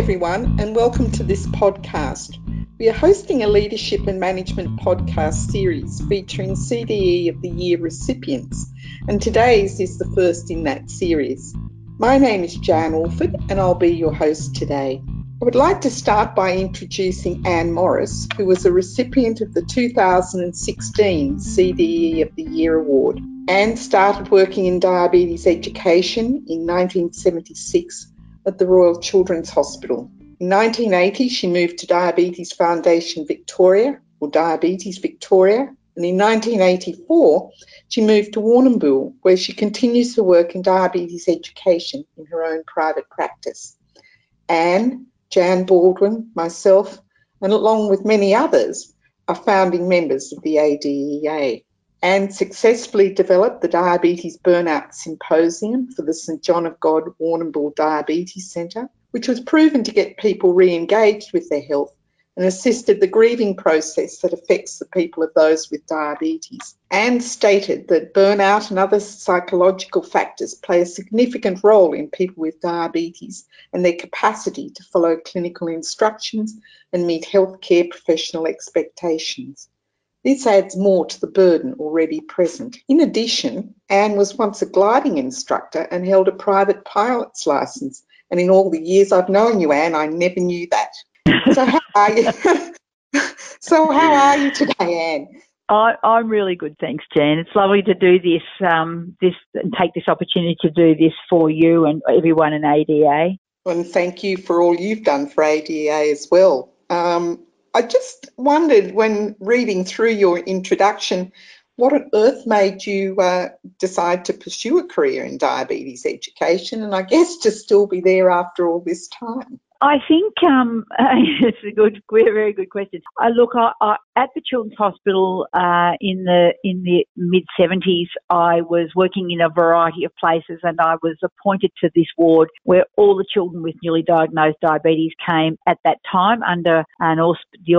everyone, and welcome to this podcast. We are hosting a leadership and management podcast series featuring CDE of the Year recipients, and today's is the first in that series. My name is Jan Orford, and I'll be your host today. I would like to start by introducing Anne Morris, who was a recipient of the 2016 CDE of the Year Award. Anne started working in diabetes education in 1976 at the Royal Children's Hospital. In 1980, she moved to Diabetes Foundation Victoria, or Diabetes Victoria, and in 1984, she moved to Warrnambool, where she continues to work in diabetes education in her own private practice. Anne, Jan Baldwin, myself, and along with many others, are founding members of the ADEA and successfully developed the Diabetes Burnout Symposium for the St John of God Warrnambool Diabetes Centre, which was proven to get people re engaged with their health and assisted the grieving process that affects the people of those with diabetes. And stated that burnout and other psychological factors play a significant role in people with diabetes and their capacity to follow clinical instructions and meet healthcare professional expectations. This adds more to the burden already present. In addition, Anne was once a gliding instructor and held a private pilot's license. And in all the years I've known you, Anne, I never knew that. So how are you? so how are you today, Anne? I, am really good, thanks, Jan. It's lovely to do this, um, this, and take this opportunity to do this for you and everyone in ADA. And thank you for all you've done for ADA as well. Um, I just wondered when reading through your introduction, what on earth made you uh, decide to pursue a career in diabetes education and I guess to still be there after all this time? I think um, it's a good, very good question. I look I, I, at the Children's Hospital uh, in the in the mid seventies. I was working in a variety of places, and I was appointed to this ward where all the children with newly diagnosed diabetes came at that time under an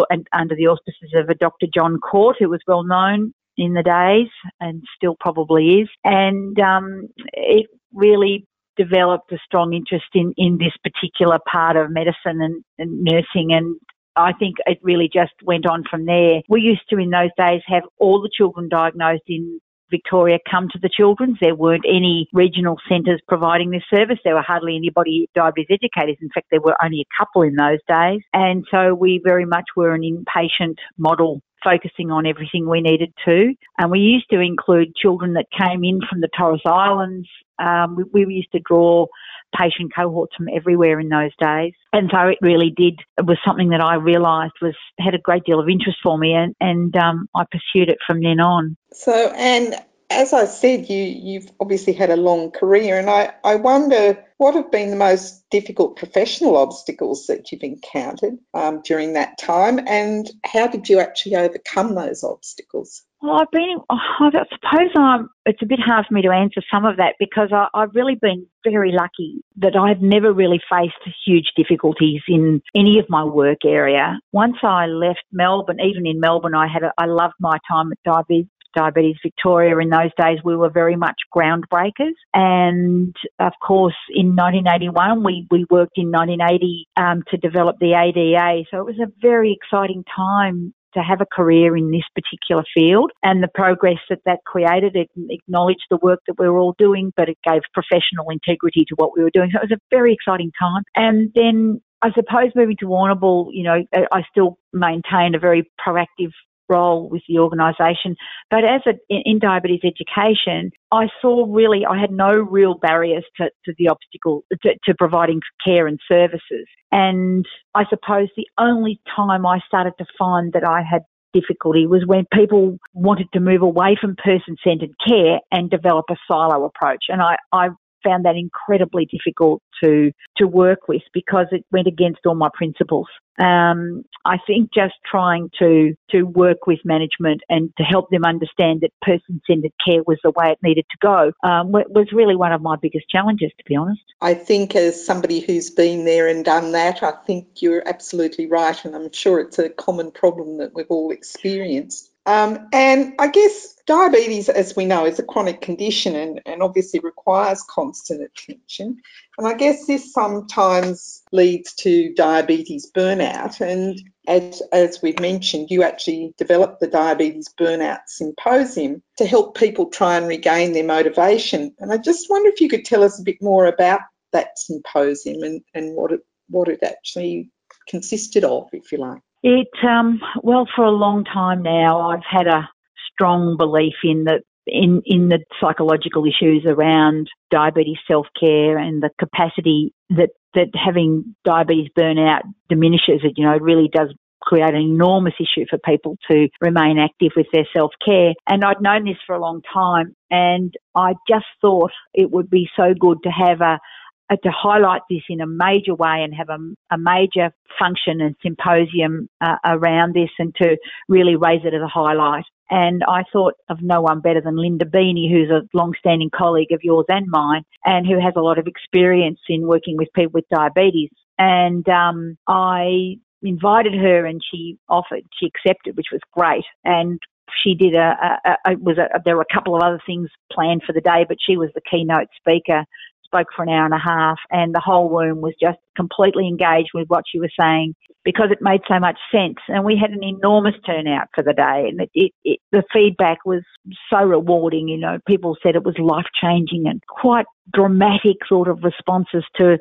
and under the auspices of a Dr. John Court, who was well known in the days and still probably is. And um, it really developed a strong interest in, in this particular part of medicine and, and nursing and I think it really just went on from there. We used to, in those days, have all the children diagnosed in Victoria come to the children's. There weren't any regional centres providing this service. There were hardly anybody diabetes educators. In fact, there were only a couple in those days. And so we very much were an inpatient model focusing on everything we needed to. And we used to include children that came in from the Torres Islands. Um, we, we, used to draw patient cohorts from everywhere in those days. And so it really did, it was something that I realised was, had a great deal of interest for me and, and um, I pursued it from then on. So, and as I said, you, you've obviously had a long career, and I, I wonder what have been the most difficult professional obstacles that you've encountered um, during that time, and how did you actually overcome those obstacles? Well, I've been, I suppose I'm, it's a bit hard for me to answer some of that because I, I've really been very lucky that I've never really faced huge difficulties in any of my work area. Once I left Melbourne, even in Melbourne, I had, a, I loved my time at Diabetes Victoria in those days, we were very much groundbreakers. And of course, in 1981, we, we worked in 1980 um, to develop the ADA. So it was a very exciting time to have a career in this particular field and the progress that that created. It acknowledged the work that we were all doing, but it gave professional integrity to what we were doing. So it was a very exciting time. And then I suppose moving to Warrnambool, you know, I still maintained a very proactive role with the organisation. But as a, in diabetes education, I saw really I had no real barriers to, to the obstacle to, to providing care and services. And I suppose the only time I started to find that I had difficulty was when people wanted to move away from person centered care and develop a silo approach. And I, I found that incredibly difficult to to work with because it went against all my principles. Um, I think just trying to to work with management and to help them understand that person centered care was the way it needed to go um, was really one of my biggest challenges, to be honest. I think as somebody who's been there and done that, I think you're absolutely right, and I'm sure it's a common problem that we've all experienced. Um, and I guess diabetes, as we know, is a chronic condition and, and obviously requires constant attention. And I guess this sometimes leads to diabetes burnout. And as, as we've mentioned, you actually developed the Diabetes Burnout Symposium to help people try and regain their motivation. And I just wonder if you could tell us a bit more about that symposium and, and what it what it actually consisted of, if you like. It um, well for a long time now I've had a strong belief in that in in the psychological issues around diabetes self care and the capacity that that having diabetes burnout diminishes it. You know, it really does create an enormous issue for people to remain active with their self care. And I'd known this for a long time, and I just thought it would be so good to have a to highlight this in a major way and have a, a major function and symposium uh, around this and to really raise it as a highlight. And I thought of no one better than Linda Beeney, who's a long-standing colleague of yours and mine, and who has a lot of experience in working with people with diabetes. And um, I invited her, and she offered, she accepted, which was great. And she did a, a, a was a, there were a couple of other things planned for the day, but she was the keynote speaker spoke for an hour and a half, and the whole room was just completely engaged with what she was saying because it made so much sense. And we had an enormous turnout for the day, and it, it, it, the feedback was so rewarding. You know, people said it was life changing and quite dramatic sort of responses to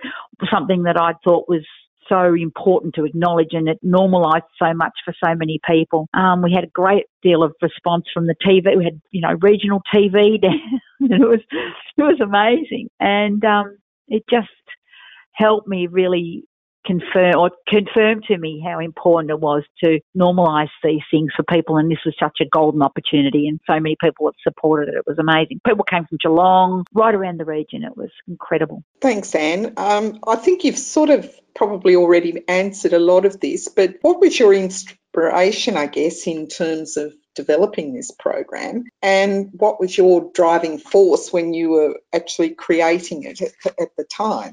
something that I thought was so important to acknowledge and it normalised so much for so many people. Um, we had a great deal of response from the TV. We had, you know, regional TV. And it was, it was amazing. And, um, it just helped me really confirm or confirm to me how important it was to normalise these things for people and this was such a golden opportunity and so many people have supported it. It was amazing. People came from Geelong, right around the region. It was incredible. Thanks, Anne. Um, I think you've sort of probably already answered a lot of this, but what was your inspiration, I guess, in terms of developing this program and what was your driving force when you were actually creating it at, the time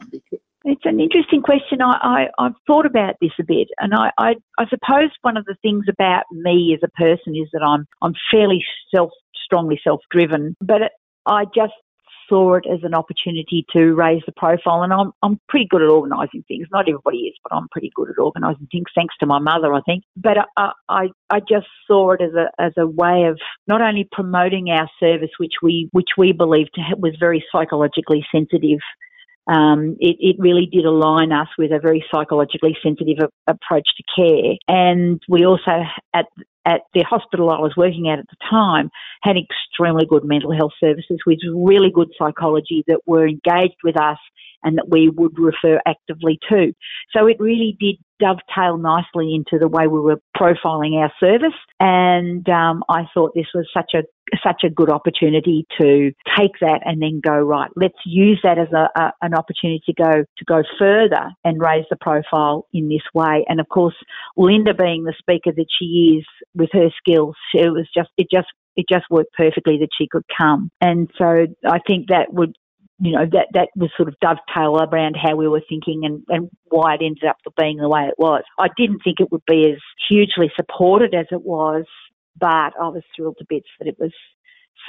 it's an interesting question. I, I, have thought about this a bit, and I, I, I suppose one of the things about me as a person is that I'm I'm fairly self strongly self driven, but I just saw it as an opportunity to raise the profile, and I'm I'm pretty good at organising things. Not everybody is, but I'm pretty good at organising things, thanks to my mother, I think. But I, I I just saw it as a as a way of not only promoting our service, which we which we believed was very psychologically sensitive um, it, it, really did align us with a very psychologically sensitive a- approach to care. And we also, at at the hospital I was working at at the time, had extremely good mental health services with really good psychology that were engaged with us and that we would refer actively to. So it really did dovetail nicely into the way we were profiling our service. And um, I thought this was such a such a good opportunity to take that and then go right. Let's use that as a, a, an opportunity to go to go further and raise the profile in this way. And of course, Linda being the speaker that she is with her skills, it was just it just it just worked perfectly that she could come. And so I think that would you know, that, that was sort of dovetail around how we were thinking and, and why it ended up being the way it was. I didn't think it would be as hugely supported as it was, but I was thrilled to bits that it was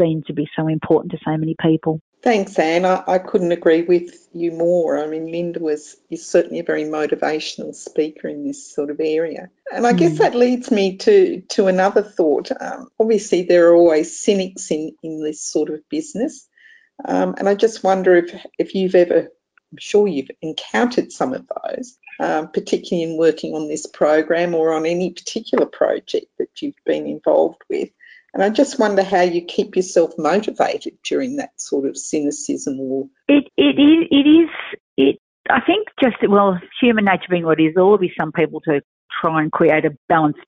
seen to be so important to so many people. Thanks, Anne. I, I couldn't agree with you more. I mean, Linda was is certainly a very motivational speaker in this sort of area. And I mm. guess that leads me to, to another thought. Um, obviously, there are always cynics in, in this sort of business. Um, and I just wonder if, if you've ever, I'm sure you've encountered some of those, um, particularly in working on this program or on any particular project that you've been involved with. And I just wonder how you keep yourself motivated during that sort of cynicism or. It, it, is, it is, it, I think just, well, human nature being what it is, there will be some people to try and create a balanced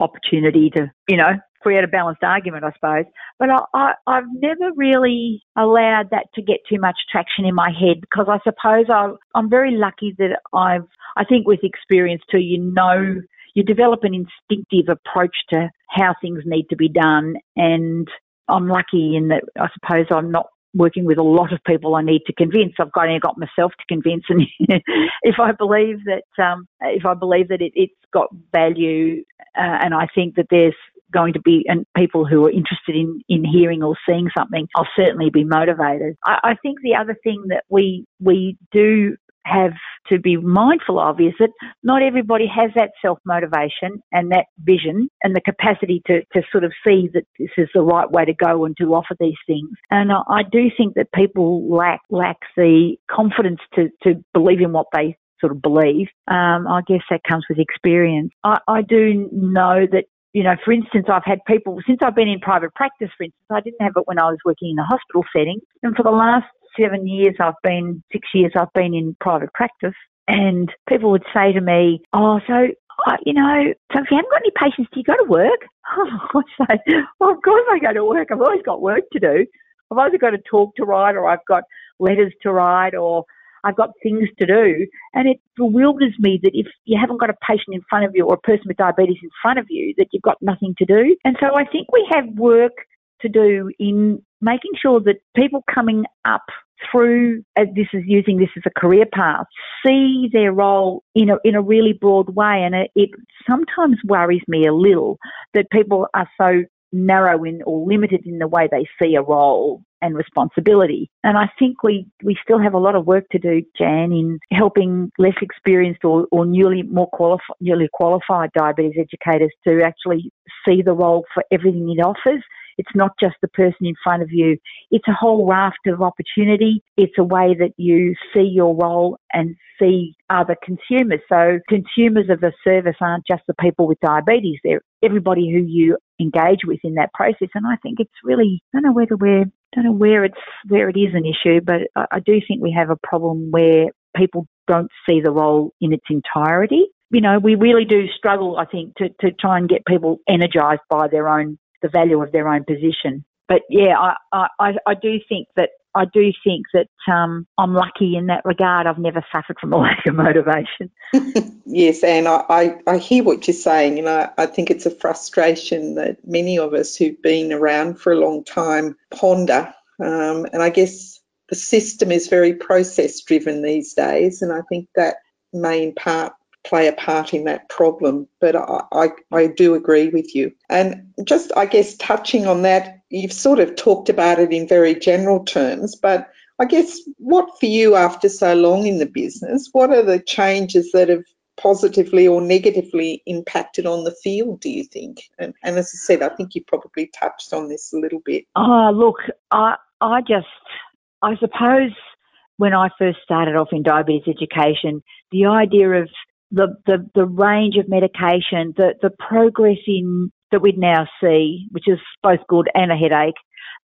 opportunity to, you know, create a balanced argument, I suppose. But I, I, have never really allowed that to get too much traction in my head because I suppose i I'm very lucky that I've, I think with experience too, you know, you develop an instinctive approach to how things need to be done. And I'm lucky in that I suppose I'm not working with a lot of people I need to convince. I've got, got myself to convince, and if I believe that um, if I believe that it, has got value, uh, and I think that there's going to be, and people who are interested in, in hearing or seeing something, I'll certainly be motivated. I, I think the other thing that we, we do have to be mindful of is that not everybody has that self motivation and that vision and the capacity to, to sort of see that this is the right way to go and to offer these things. And I, I do think that people lack lack the confidence to, to believe in what they sort of believe. Um, I guess that comes with experience. I, I do know that you know, for instance, I've had people, since I've been in private practice, for instance, I didn't have it when I was working in a hospital setting. And for the last seven years, I've been, six years, I've been in private practice. And people would say to me, Oh, so, you know, so if you haven't got any patients, do you go to work? Oh, I'd say, Well, of course I go to work. I've always got work to do. I've either got a talk to write or I've got letters to write or I've got things to do. And it bewilders me that if you haven't got a patient in front of you or a person with diabetes in front of you, that you've got nothing to do. And so I think we have work to do in making sure that people coming up through this is using this as a career path see their role in a in a really broad way and it, it sometimes worries me a little that people are so narrow in or limited in the way they see a role and responsibility. And I think we, we still have a lot of work to do, Jan, in helping less experienced or, or newly more qualified, newly qualified diabetes educators to actually see the role for everything it offers. It's not just the person in front of you. It's a whole raft of opportunity. It's a way that you see your role and see other consumers. So consumers of the service aren't just the people with diabetes. They're everybody who you engage with in that process. And I think it's really, I don't know whether we're don't know where it's where it is an issue, but I, I do think we have a problem where people don't see the role in its entirety. You know, we really do struggle, I think, to, to try and get people energised by their own the value of their own position. But yeah, I, I, I do think that I do think that um, I'm lucky in that regard. I've never suffered from a lack of motivation. yes, and I, I, I, hear what you're saying, and I, I think it's a frustration that many of us who've been around for a long time ponder. Um, and I guess the system is very process driven these days, and I think that may in part play a part in that problem. But I, I, I do agree with you. And just, I guess, touching on that, you've sort of talked about it in very general terms, but I guess what for you after so long in the business, what are the changes that have positively or negatively impacted on the field, do you think? And, and as I said, I think you probably touched on this a little bit. Oh, look, I, I just, I suppose when I first started off in diabetes education, the idea of the, the, the range of medication, the, the progress in that we now see, which is both good and a headache,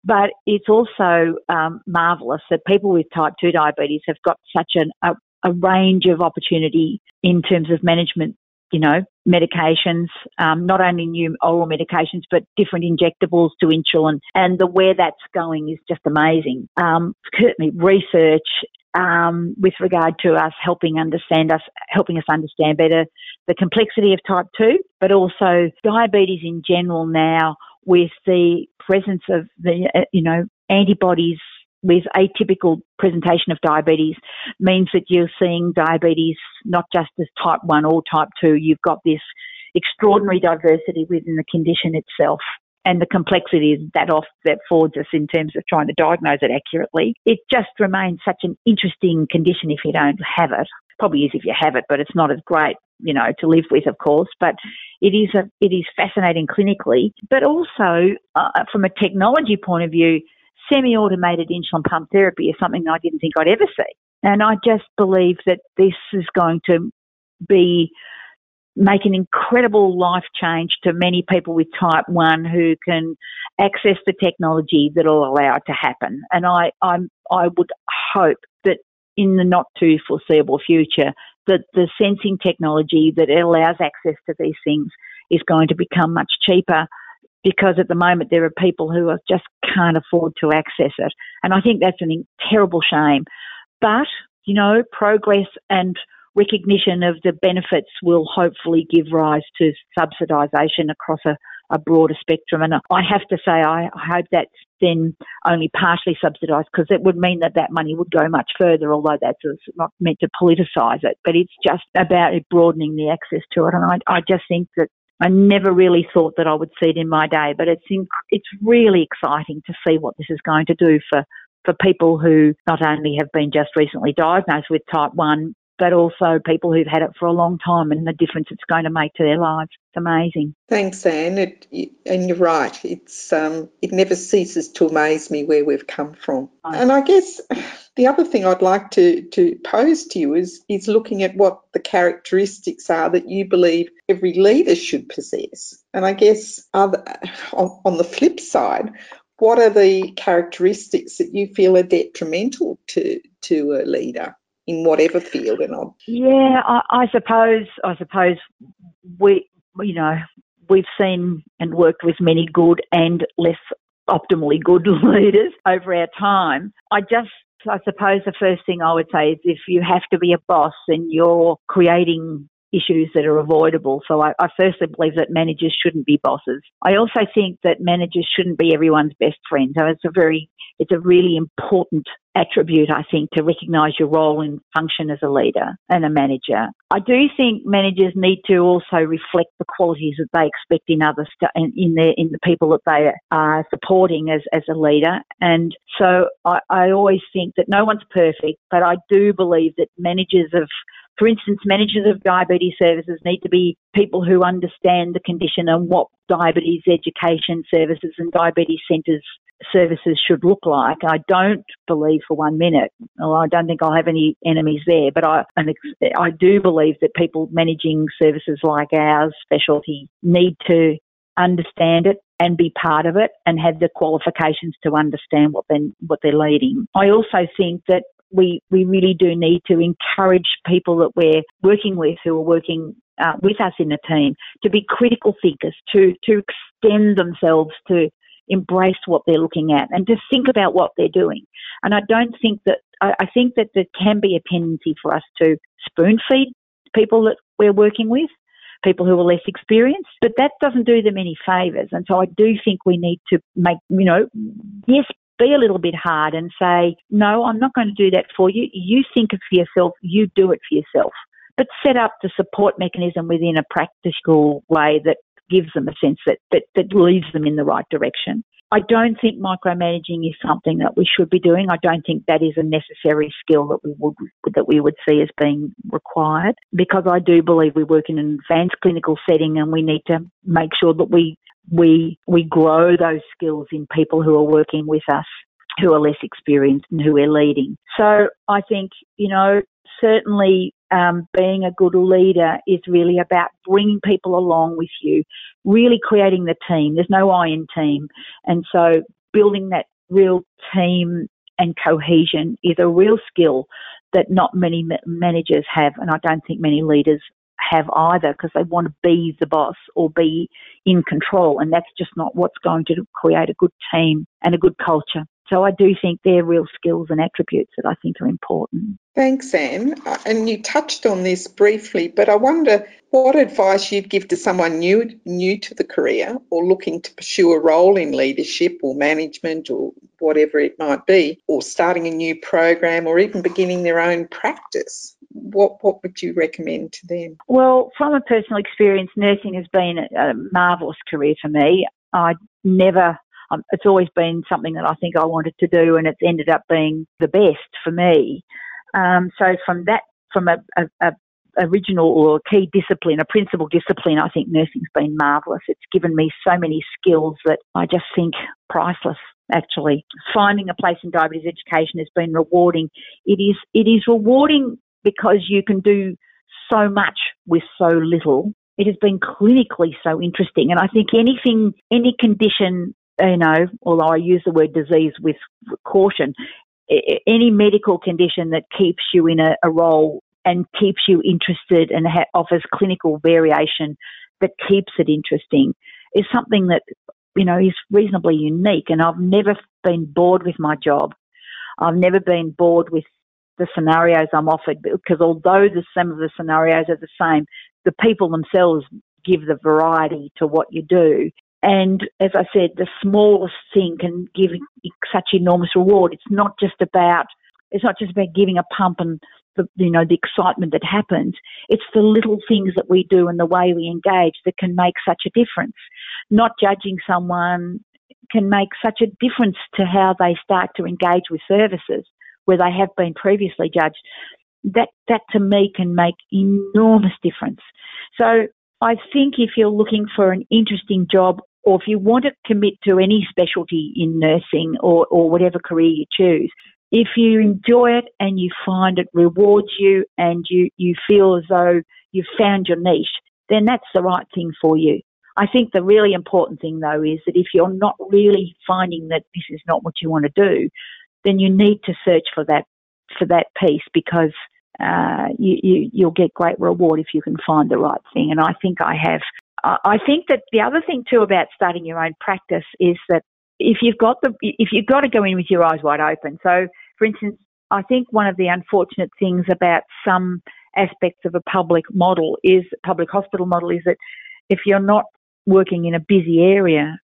but it's also um, marvellous that people with type 2 diabetes have got such an, a, a range of opportunity in terms of management you know, medications, um, not only new oral medications, but different injectables to insulin. And the where that's going is just amazing. Um, certainly research um, with regard to us helping understand us, helping us understand better the complexity of type 2, but also diabetes in general now with the presence of the, uh, you know, antibodies with atypical presentation of diabetes means that you're seeing diabetes not just as type 1 or type 2, you've got this extraordinary diversity within the condition itself and the complexities that off that affords us in terms of trying to diagnose it accurately. It just remains such an interesting condition if you don't have it. Probably is if you have it, but it's not as great, you know, to live with, of course. But it is a it is fascinating clinically, but also uh, from a technology point of view, semi-automated insulin pump therapy is something I didn't think I'd ever see, and I just believe that this is going to be make an incredible life change to many people with type 1 who can access the technology that will allow it to happen. And I, I'm, I would hope that in the not too foreseeable future, that the sensing technology that allows access to these things is going to become much cheaper because at the moment there are people who just can't afford to access it. And I think that's a terrible shame. But, you know, progress and recognition of the benefits will hopefully give rise to subsidisation across a, a broader spectrum. And I have to say, I hope that's then only partially subsidised because it would mean that that money would go much further, although that's not meant to politicise it. But it's just about broadening the access to it. And I, I just think that I never really thought that I would see it in my day, but it's in, it's really exciting to see what this is going to do for for people who not only have been just recently diagnosed with type 1, but also people who've had it for a long time and the difference it's going to make to their lives. It's amazing. Thanks, Anne. It, and you're right. It's um, it never ceases to amaze me where we've come from. And I guess the other thing I'd like to, to pose to you is is looking at what the characteristics are that you believe every leader should possess. And I guess other, on, on the flip side, what are the characteristics that you feel are detrimental to to a leader? In whatever field and on. Yeah, I, I suppose I suppose we you know we've seen and worked with many good and less optimally good leaders over our time. I just I suppose the first thing I would say is if you have to be a boss and you're creating issues that are avoidable. So I, I firstly believe that managers shouldn't be bosses. I also think that managers shouldn't be everyone's best friend. So it's a very, it's a really important attribute, I think, to recognise your role and function as a leader and a manager. I do think managers need to also reflect the qualities that they expect in others, in, in in the people that they are supporting as as a leader. And so I, I always think that no one's perfect, but I do believe that managers of for instance, managers of diabetes services need to be people who understand the condition and what diabetes education services and diabetes centres services should look like. I don't believe for one minute, I don't think I'll have any enemies there, but I, I do believe that people managing services like ours, specialty, need to understand it and be part of it and have the qualifications to understand what they what they're leading. I also think that we, we really do need to encourage people that we're working with who are working uh, with us in the team to be critical thinkers, to, to extend themselves, to embrace what they're looking at and to think about what they're doing. And I don't think that, I, I think that there can be a tendency for us to spoon feed people that we're working with people who are less experienced, but that doesn't do them any favours. And so I do think we need to make, you know, yes, be a little bit hard and say, no, I'm not going to do that for you. You think it for yourself, you do it for yourself. But set up the support mechanism within a practical way that gives them a sense that, that, that leads them in the right direction. I don't think micromanaging is something that we should be doing. I don't think that is a necessary skill that we would that we would see as being required because I do believe we work in an advanced clinical setting and we need to make sure that we we we grow those skills in people who are working with us who are less experienced and who we're leading. So I think you know certainly um, being a good leader is really about bringing people along with you, really creating the team. There's no I in team, and so building that real team and cohesion is a real skill that not many managers have, and I don't think many leaders have either because they want to be the boss or be in control. And that's just not what's going to create a good team and a good culture. So I do think they're real skills and attributes that I think are important. Thanks, Anne. Uh, and you touched on this briefly, but I wonder what advice you'd give to someone new new to the career or looking to pursue a role in leadership or management or whatever it might be, or starting a new program or even beginning their own practice what what would you recommend to them? Well, from a personal experience, nursing has been a, marvelous career for me. I never. Um, it's always been something that I think I wanted to do, and it's ended up being the best for me. Um, so from that, from a, a, a original or key discipline, a principal discipline, I think nursing's been marvellous. It's given me so many skills that I just think priceless. Actually, finding a place in diabetes education has been rewarding. It is it is rewarding because you can do so much with so little. It has been clinically so interesting. And I think anything, any condition, you know, although I use the word disease with caution, any medical condition that keeps you in a, a role and keeps you interested and ha- offers clinical variation that keeps it interesting is something that, you know, is reasonably unique. And I've never been bored with my job. I've never been bored with the scenarios I'm offered because although the, some of the scenarios are the same, the people themselves give the variety to what you do. And as I said, the smallest thing can give such enormous reward. It's not just about it's not just about giving a pump and the you know the excitement that happens. It's the little things that we do and the way we engage that can make such a difference. Not judging someone can make such a difference to how they start to engage with services where they have been previously judged. That that to me can make enormous difference. So I think if you're looking for an interesting job or if you want to commit to any specialty in nursing or, or whatever career you choose, if you enjoy it and you find it rewards you and you, you feel as though you've found your niche, then that's the right thing for you. I think the really important thing though is that if you're not really finding that this is not what you want to do, then you need to search for that for that piece because uh, you, you you'll get great reward if you can find the right thing. And I think I have. I think that the other thing too about starting your own practice is that if you've got the if you've got to go in with your eyes wide open. So, for instance, I think one of the unfortunate things about some aspects of a public model is public hospital model is that if you're not working in a busy area,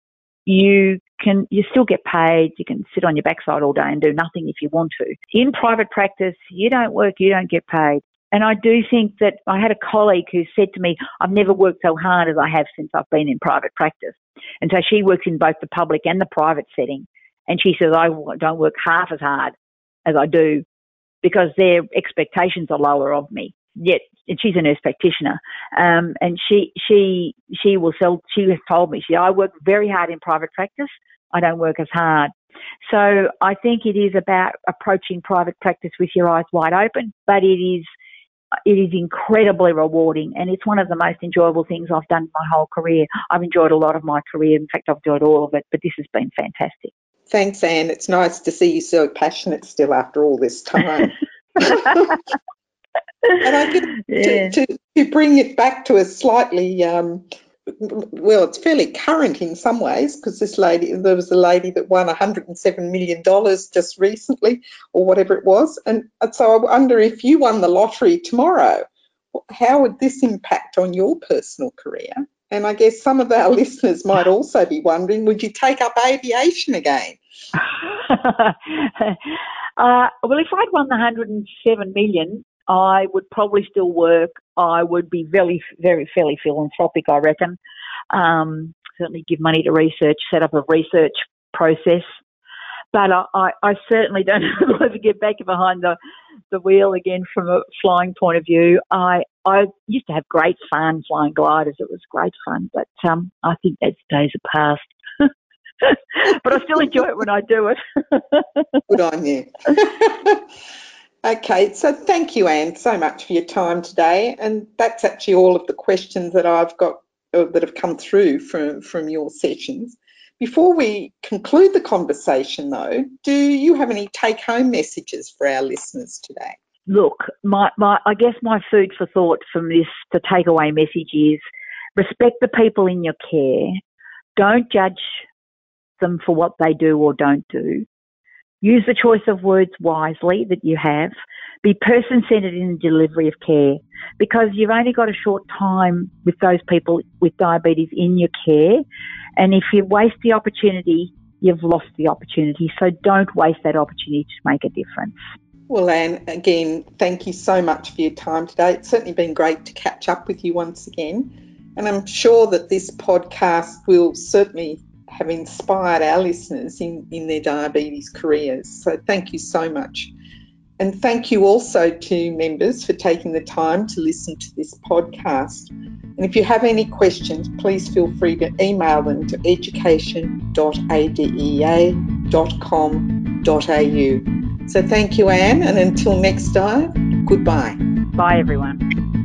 you can you still get paid. You can sit on your backside all day and do nothing if you want to. In private practice, you don't work, you don't get paid. And I do think that I had a colleague who said to me, I've never worked so hard as I have since I've been in private practice. And so she works in both the public and the private setting. And she says, I don't work half as hard as I do because their expectations are lower of me. Yet, and she's a nurse practitioner, um, and she she she will sell. She has told me she I work very hard in private practice. I don't work as hard. So I think it is about approaching private practice with your eyes wide open, but it is it is incredibly rewarding and it's one of the most enjoyable things I've done in my whole career. I've enjoyed a lot of my career. In fact, I've enjoyed all of it, but this has been fantastic. Thanks, Anne. It's nice to see you so passionate still after all this time. and I guess yeah. to, to, to, bring it back to a slightly, um, well, it's fairly current in some ways because this lady, there was a lady that won $107 million just recently or whatever it was. And so I wonder if you won the lottery tomorrow, how would this impact on your personal career? And I guess some of our listeners might also be wondering, would you take up aviation again? uh, well, if I'd won the 107 million, I would probably still work. I would be very, very, fairly philanthropic, I reckon. Um, certainly give money to research, set up a research process. But I, I, I certainly don't ever get back behind the, the wheel again from a flying point of view. I, I used to have great fun flying gliders. It was great fun, but um, I think those days are past. but I still enjoy it when I do it. Good on you. Okay, so thank you, Anne, so much for your time today. And that's actually all of the questions that I've got uh, that have come through from, from your sessions. Before we conclude the conversation, though, do you have any take home messages for our listeners today? Look, my, my, I guess my food for thought from this, the takeaway message is respect the people in your care. Don't judge them for what they do or don't do. Use the choice of words wisely that you have. Be person centered in the delivery of care because you've only got a short time with those people with diabetes in your care. And if you waste the opportunity, you've lost the opportunity. So don't waste that opportunity to make a difference. Well, Anne, again, thank you so much for your time today. It's certainly been great to catch up with you once again. And I'm sure that this podcast will certainly have inspired our listeners in, in their diabetes careers. So thank you so much. And thank you also to members for taking the time to listen to this podcast. And if you have any questions, please feel free to email them to education.adea.com.au. So thank you, Anne, and until next time, goodbye. Bye, everyone.